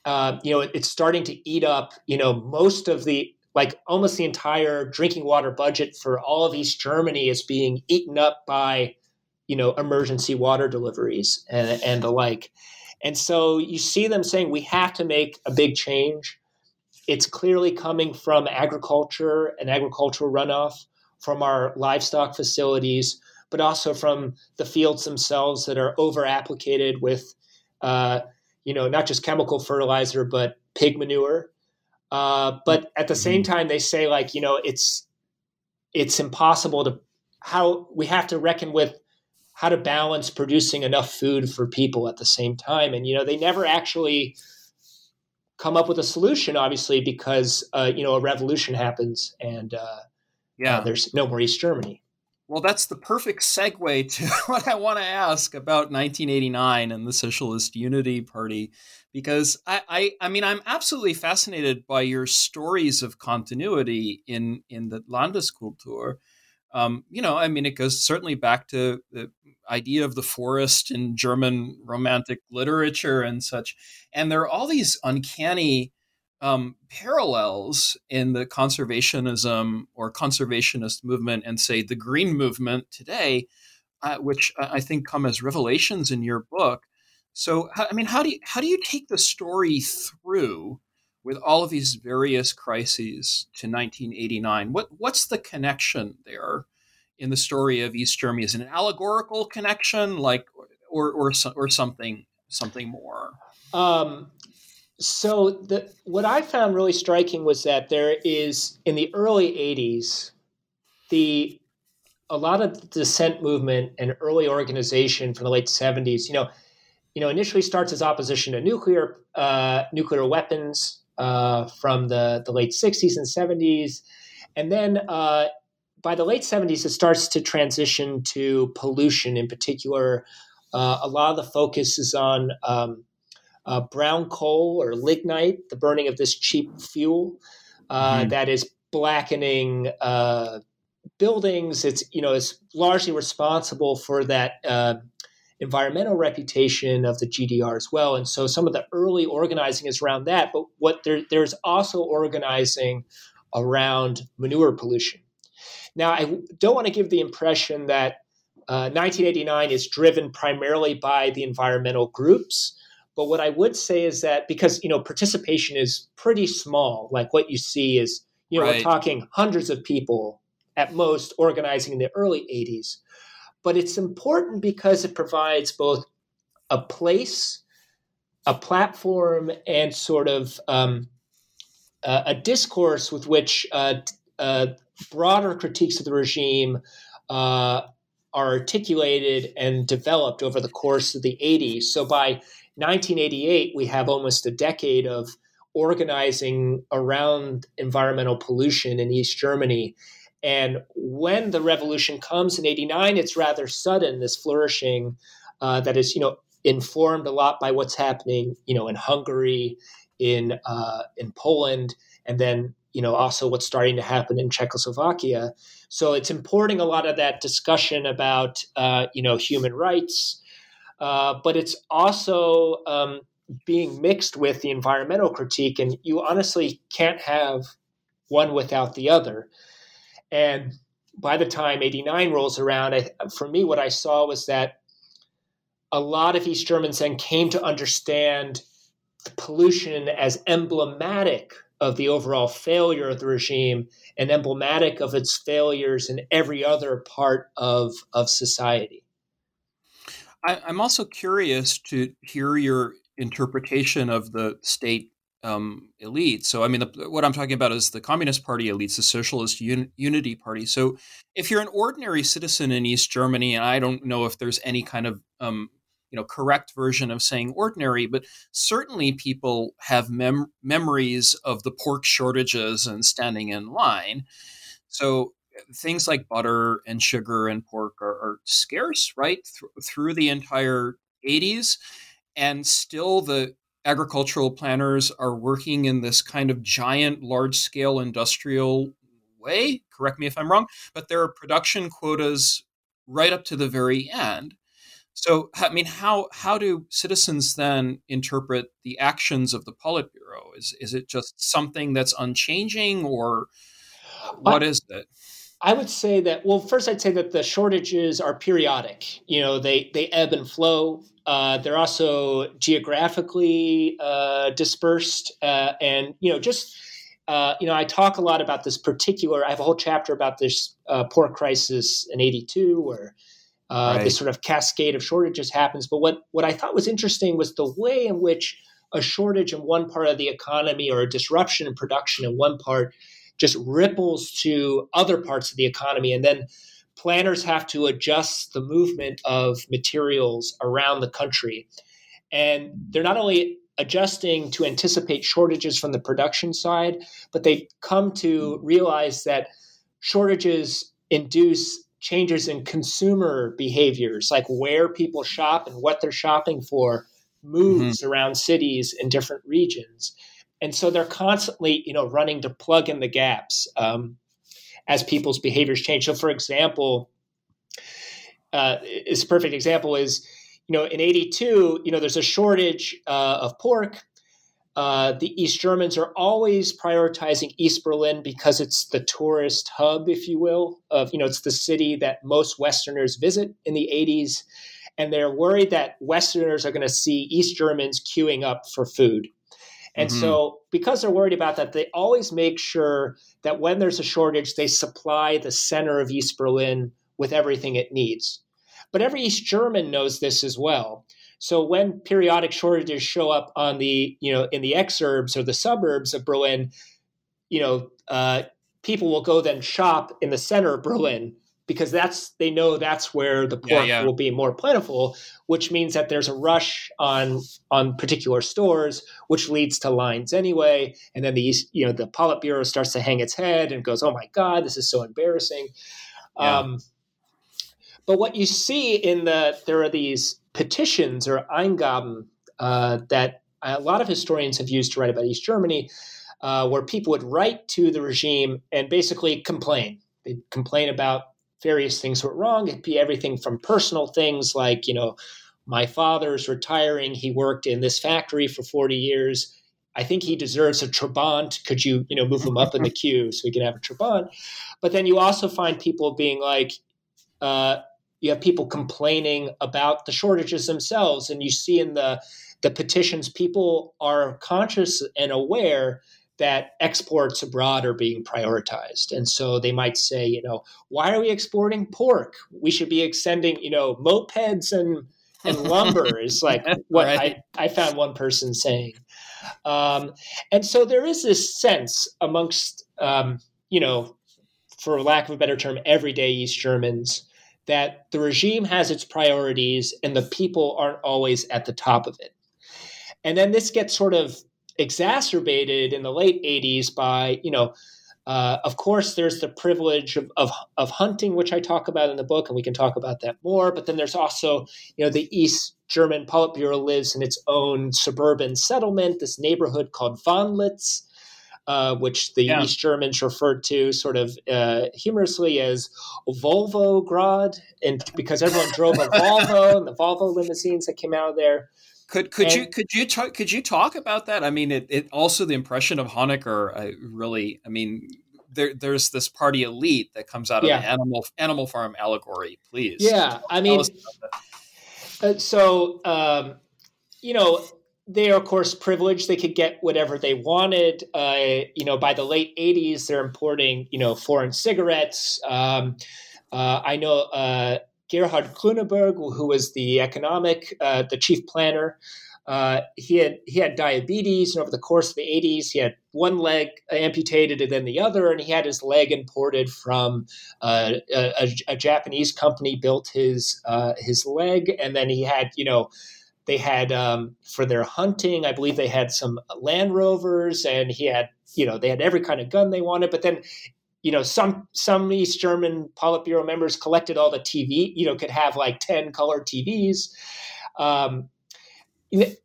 uh, you know it, it's starting to eat up you know most of the like almost the entire drinking water budget for all of east germany is being eaten up by you know emergency water deliveries and, and the like And so you see them saying we have to make a big change. It's clearly coming from agriculture and agricultural runoff, from our livestock facilities, but also from the fields themselves that are over applicated with, uh, you know, not just chemical fertilizer, but pig manure. Uh, but at the same mm-hmm. time, they say like, you know, it's it's impossible to how we have to reckon with how to balance producing enough food for people at the same time. And you know, they never actually come up with a solution, obviously, because uh, you know a revolution happens and uh, yeah, uh, there's no more East Germany. Well, that's the perfect segue to (laughs) what I want to ask about 1989 and the Socialist Unity Party, because I, I, I mean, I'm absolutely fascinated by your stories of continuity in in the Landeskultur. Um, you know, I mean, it goes certainly back to the idea of the forest in German romantic literature and such. And there are all these uncanny um, parallels in the conservationism or conservationist movement and, say, the green movement today, uh, which I think come as revelations in your book. So, I mean, how do you how do you take the story through with all of these various crises to 1989? What what's the connection there? in the story of East Germany is it an allegorical connection, like or or or something something more. Um, so the what I found really striking was that there is in the early '80s the a lot of the dissent movement and early organization from the late '70s. You know, you know, initially starts as opposition to nuclear uh, nuclear weapons uh, from the the late '60s and '70s, and then uh, by the late 70s, it starts to transition to pollution in particular. Uh, a lot of the focus is on um, uh, brown coal or lignite, the burning of this cheap fuel uh, mm-hmm. that is blackening uh, buildings. It's you know is largely responsible for that uh, environmental reputation of the GDR as well. And so some of the early organizing is around that. But what there, there's also organizing around manure pollution. Now, I don't want to give the impression that uh, 1989 is driven primarily by the environmental groups. But what I would say is that because you know participation is pretty small, like what you see is you know right. we're talking hundreds of people at most organizing in the early 80s. But it's important because it provides both a place, a platform, and sort of um, uh, a discourse with which uh, uh, broader critiques of the regime uh, are articulated and developed over the course of the 80s. So by 1988, we have almost a decade of organizing around environmental pollution in East Germany. And when the revolution comes in 89, it's rather sudden, this flourishing uh, that is, you know, informed a lot by what's happening, you know, in Hungary, in uh, in Poland, and then you know also what's starting to happen in Czechoslovakia. So it's importing a lot of that discussion about uh, you know human rights, uh, but it's also um, being mixed with the environmental critique, and you honestly can't have one without the other. And by the time '89 rolls around, I, for me, what I saw was that a lot of East Germans then came to understand the pollution as emblematic of the overall failure of the regime and emblematic of its failures in every other part of, of society. I, am also curious to hear your interpretation of the state um, elite. So, I mean, the, what I'm talking about is the Communist Party elites, the Socialist Un- Unity Party. So, if you're an ordinary citizen in East Germany, and I don't know if there's any kind of um, you know correct version of saying ordinary but certainly people have mem- memories of the pork shortages and standing in line so things like butter and sugar and pork are, are scarce right Th- through the entire 80s and still the agricultural planners are working in this kind of giant large scale industrial way correct me if i'm wrong but there are production quotas right up to the very end so, I mean, how how do citizens then interpret the actions of the Politburo? Is is it just something that's unchanging, or what I, is it? I would say that. Well, first, I'd say that the shortages are periodic. You know, they they ebb and flow. Uh, they're also geographically uh, dispersed, uh, and you know, just uh, you know, I talk a lot about this particular. I have a whole chapter about this uh, pork crisis in '82, where uh, right. this sort of cascade of shortages happens. But what what I thought was interesting was the way in which a shortage in one part of the economy or a disruption in production in one part just ripples to other parts of the economy. And then planners have to adjust the movement of materials around the country. And they're not only adjusting to anticipate shortages from the production side, but they come to realize that shortages induce changes in consumer behaviors, like where people shop and what they're shopping for, moves mm-hmm. around cities in different regions and so they're constantly you know running to plug in the gaps um, as people's behaviors change. So for example uh, is a perfect example is you know in 82 you know there's a shortage uh, of pork. Uh, the East Germans are always prioritizing East Berlin because it's the tourist hub, if you will, of you know it's the city that most Westerners visit in the 80s, and they're worried that Westerners are going to see East Germans queuing up for food. And mm-hmm. so, because they're worried about that, they always make sure that when there's a shortage, they supply the center of East Berlin with everything it needs. But every East German knows this as well. So when periodic shortages show up on the, you know, in the exurbs or the suburbs of Berlin, you know, uh, people will go then shop in the center of Berlin because that's they know that's where the pork yeah, yeah. will be more plentiful, which means that there's a rush on on particular stores, which leads to lines anyway. And then the you know the Politburo starts to hang its head and goes, "Oh my God, this is so embarrassing." Yeah. Um, but what you see in the there are these petitions or Eingaben uh, that a lot of historians have used to write about East Germany, uh, where people would write to the regime and basically complain. They'd complain about various things went wrong. It'd be everything from personal things like, you know, my father's retiring. He worked in this factory for 40 years. I think he deserves a Trabant. Could you, you know, move him up in the (laughs) queue so we can have a Trabant? But then you also find people being like, uh, you have people complaining about the shortages themselves, and you see in the the petitions, people are conscious and aware that exports abroad are being prioritized. And so they might say, you know, why are we exporting pork? We should be extending, you know, mopeds and and (laughs) lumber is like what right. I, I found one person saying. Um, and so there is this sense amongst, um, you know, for lack of a better term, everyday East Germans that the regime has its priorities and the people aren't always at the top of it. And then this gets sort of exacerbated in the late 80s by, you know, uh, of course, there's the privilege of, of, of, hunting, which I talk about in the book, and we can talk about that more. But then there's also, you know, the East German Politburo lives in its own suburban settlement, this neighborhood called Wandlitz, uh, which the yeah. East Germans referred to sort of uh, humorously as Volvograd, and because everyone drove a (laughs) Volvo and the Volvo limousines that came out of there. Could could and, you could you talk could you talk about that? I mean, it, it also the impression of Honecker uh, really. I mean, there, there's this party elite that comes out of yeah. the animal animal farm allegory. Please, yeah. I mean, uh, so um, you know, they are of course privileged. They could get whatever they wanted. Uh, you know, by the late '80s, they're importing you know foreign cigarettes. Um, uh, I know uh, Gerhard Grüneberg, who was the economic, uh, the chief planner, uh, he had he had diabetes, and over the course of the 80s, he had one leg amputated and then the other, and he had his leg imported from uh, a, a, Japanese company built his uh, his leg, and then he had you know they had um, for their hunting, I believe they had some Land Rovers, and he had you know they had every kind of gun they wanted, but then you know, some some East German Politburo members collected all the TV, you know, could have like 10 color TVs. Um,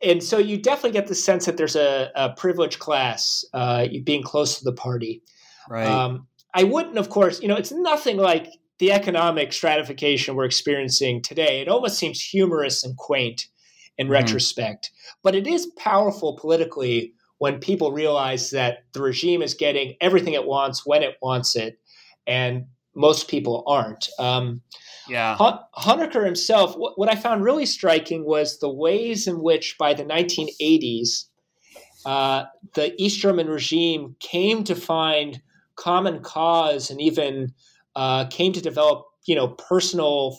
and so you definitely get the sense that there's a, a privileged class uh, being close to the party. Right. Um, I wouldn't, of course, you know, it's nothing like the economic stratification we're experiencing today. It almost seems humorous and quaint in mm-hmm. retrospect, but it is powerful politically when people realize that the regime is getting everything it wants when it wants it, and most people aren't. Um, yeah. Honecker himself, what, what, I found really striking was the ways in which by the 1980s, uh, the East German regime came to find common cause and even uh, came to develop, you know, personal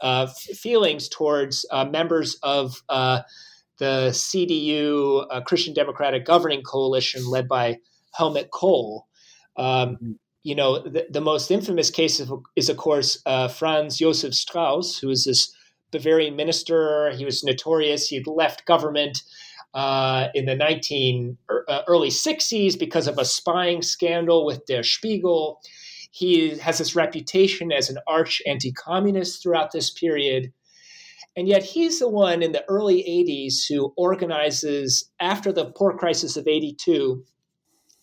uh, feelings towards uh, members of uh, the CDU, uh, Christian Democratic Governing Coalition, led by Helmut Kohl. Um, mm-hmm you know, the, the, most infamous case of, is, of course, uh, Franz Josef Strauss, who was this Bavarian minister. He was notorious. He had left government uh, in the 19 er, uh, early 60s because of a spying scandal with Der Spiegel. He has this reputation as an arch anti communist throughout this period. And yet, he's the one in the early 80s who organizes, after the poor crisis of 82,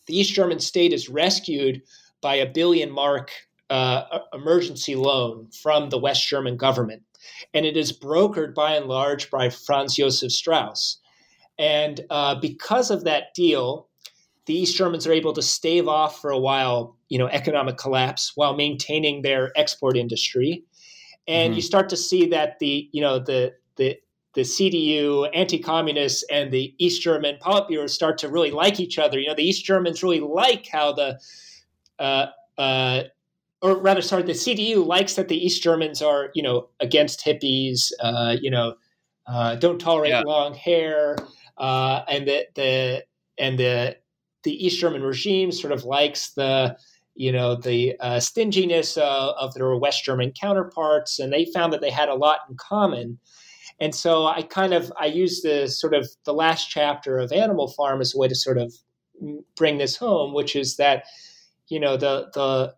the East German state is rescued by a billion mark uh, emergency loan from the West German government. And it is brokered by and large by Franz Josef Strauss. And uh, because of that deal, the East Germans are able to stave off for a while, you know, economic collapse while maintaining their export industry. And mm-hmm. you start to see that the, you know, the the the CDU, anti-communists, and the East German Politburo start to really like each other. You know, the East Germans really like how the uh, uh, or rather, sorry, the CDU likes that the East Germans are, you know, against hippies, uh, you know, uh, don't tolerate yeah. long hair, uh, and the the and the the East German regime sort of likes the you know the uh, stinginess uh, of their West German counterparts, and they found that they had a lot in common. And so I kind of I use the sort of the last chapter of Animal Farm as a way to sort of bring this home, which is that you know the the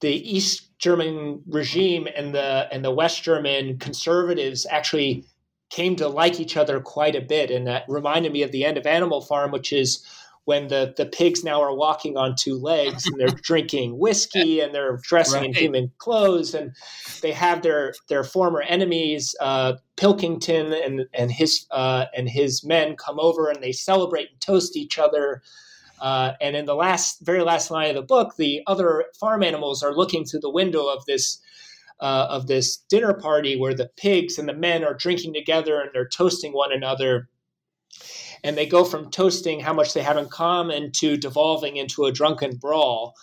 the East German regime and the and the West German conservatives actually came to like each other quite a bit, and that reminded me of the end of Animal Farm, which is when the the pigs now are walking on two legs and they're (laughs) drinking whiskey and they're dressing right. in human clothes and they have their their former enemies uh, Pilkington and and his uh, and his men come over and they celebrate and toast each other uh, and in the last, very last line of the book, the other farm animals are looking through the window of this uh, of this dinner party where the pigs and the men are drinking together and they're toasting one another. And they go from toasting how much they have in common to devolving into a drunken brawl.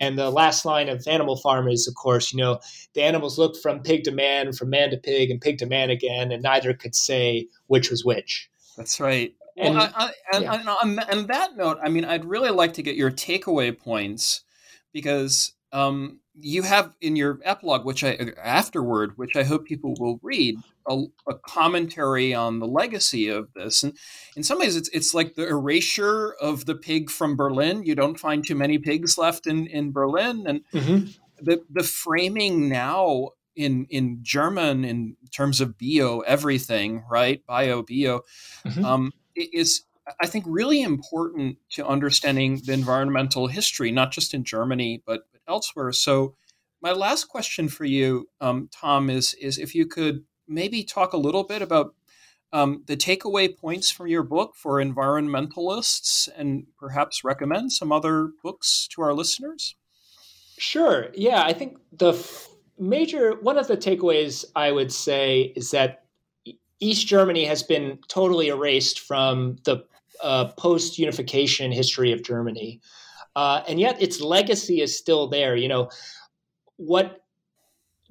And the last line of Animal Farm is, of course, you know, the animals looked from pig to man, from man to pig, and pig to man again, and neither could say which was which. That's right. And, well, I, I, and, yeah. and on, on, that note, I mean, I'd really like to get your takeaway points because um, you have in your epilogue, which I afterward, which I hope people will read, a, a, commentary on the legacy of this. And in some ways, it's it's like the erasure of the pig from Berlin. You don't find too many pigs left in in Berlin, and mm-hmm. the the framing now in in German in terms of bio everything, right? Bio bio. Mm-hmm. Um, is I think really important to understanding the environmental history, not just in Germany but, but elsewhere. So, my last question for you, um, Tom, is is if you could maybe talk a little bit about um, the takeaway points from your book for environmentalists, and perhaps recommend some other books to our listeners. Sure. Yeah, I think the f- major one of the takeaways I would say is that East Germany has been totally erased from the uh, post unification history of Germany. Uh, and yet its legacy is still there. You know, what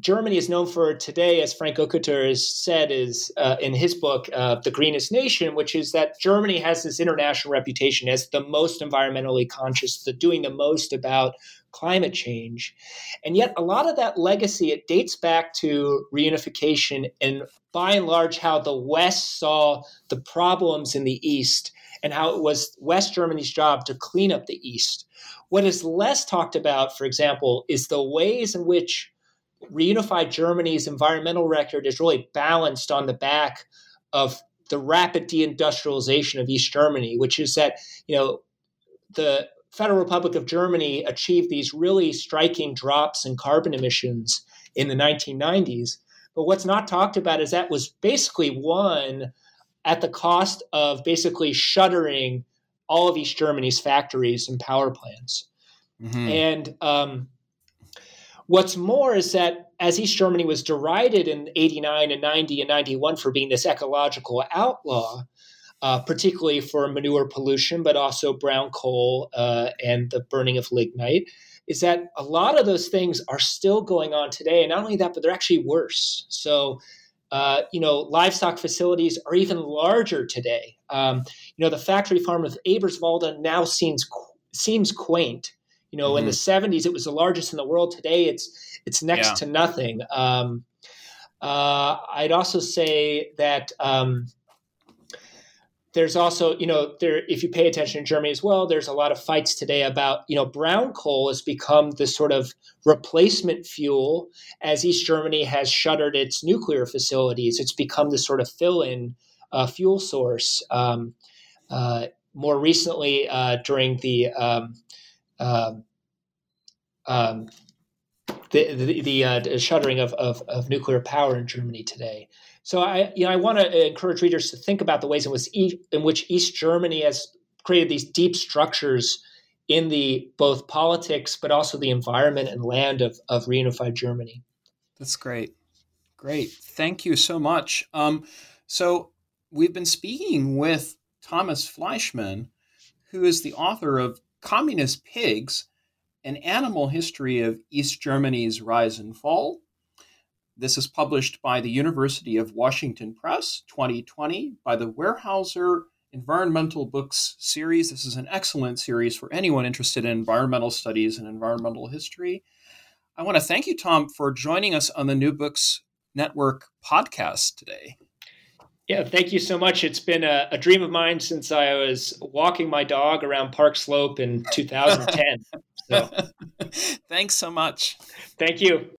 Germany is known for today, as Frank Uekötter has said, is uh, in his book, uh, The Greenest Nation, which is that Germany has this international reputation as the most environmentally conscious, the doing the most about climate change. And yet, a lot of that legacy, it dates back to reunification and by and large how the West saw the problems in the East and how it was West Germany's job to clean up the East. What is less talked about, for example, is the ways in which reunified Germany's environmental record is really balanced on the back of the rapid deindustrialization of East Germany, which is that, you know, the Federal Republic of Germany achieved these really striking drops in carbon emissions in the 1990s. But what's not talked about is that was basically won at the cost of basically shuttering all of East Germany's factories and power plants. Mm-hmm. And um, What's more is that as East Germany was derided in 89 and 90 and 91 for being this ecological outlaw, uh, particularly for manure pollution, but also brown coal uh, and the burning of lignite, is that a lot of those things are still going on today. And not only that, but they're actually worse. So, uh, you know, livestock facilities are even larger today. Um, you know, the factory farm of Eberswalde now seems seems quaint. You know, mm-hmm. in the '70s, mm-hmm. it was the largest in the world. Today, it's it's next yeah. to nothing. Um, uh, I'd also say that um, there's also, you know, there if you pay attention in Germany as well, there's a lot of fights today about, you know, brown coal has become this sort of replacement fuel as East Germany has shuttered its nuclear facilities. It's become this sort of fill-in uh, fuel source. Um, uh, more recently, uh, during the um, um, the the, the uh, shuttering of, of, of nuclear power in Germany today. So I, you know, I want to encourage readers to think about the ways in which, in which East Germany has created these deep structures in the both politics, but also the environment and land of, of reunified Germany. That's great. Great. Thank you so much. Um, so we've been speaking with Thomas Fleischman, who is the author of Communist Pigs, an animal history of East Germany's rise and fall. This is published by the University of Washington Press 2020 by the Weyerhaeuser Environmental Books series. This is an excellent series for anyone interested in environmental studies and environmental history. I want to thank you, Tom, for joining us on the New Books Network podcast today. Yeah, thank you so much. It's been a, a dream of mine since I was walking my dog around Park Slope in (laughs) 2010. so. (laughs) Thanks so much. Thank you.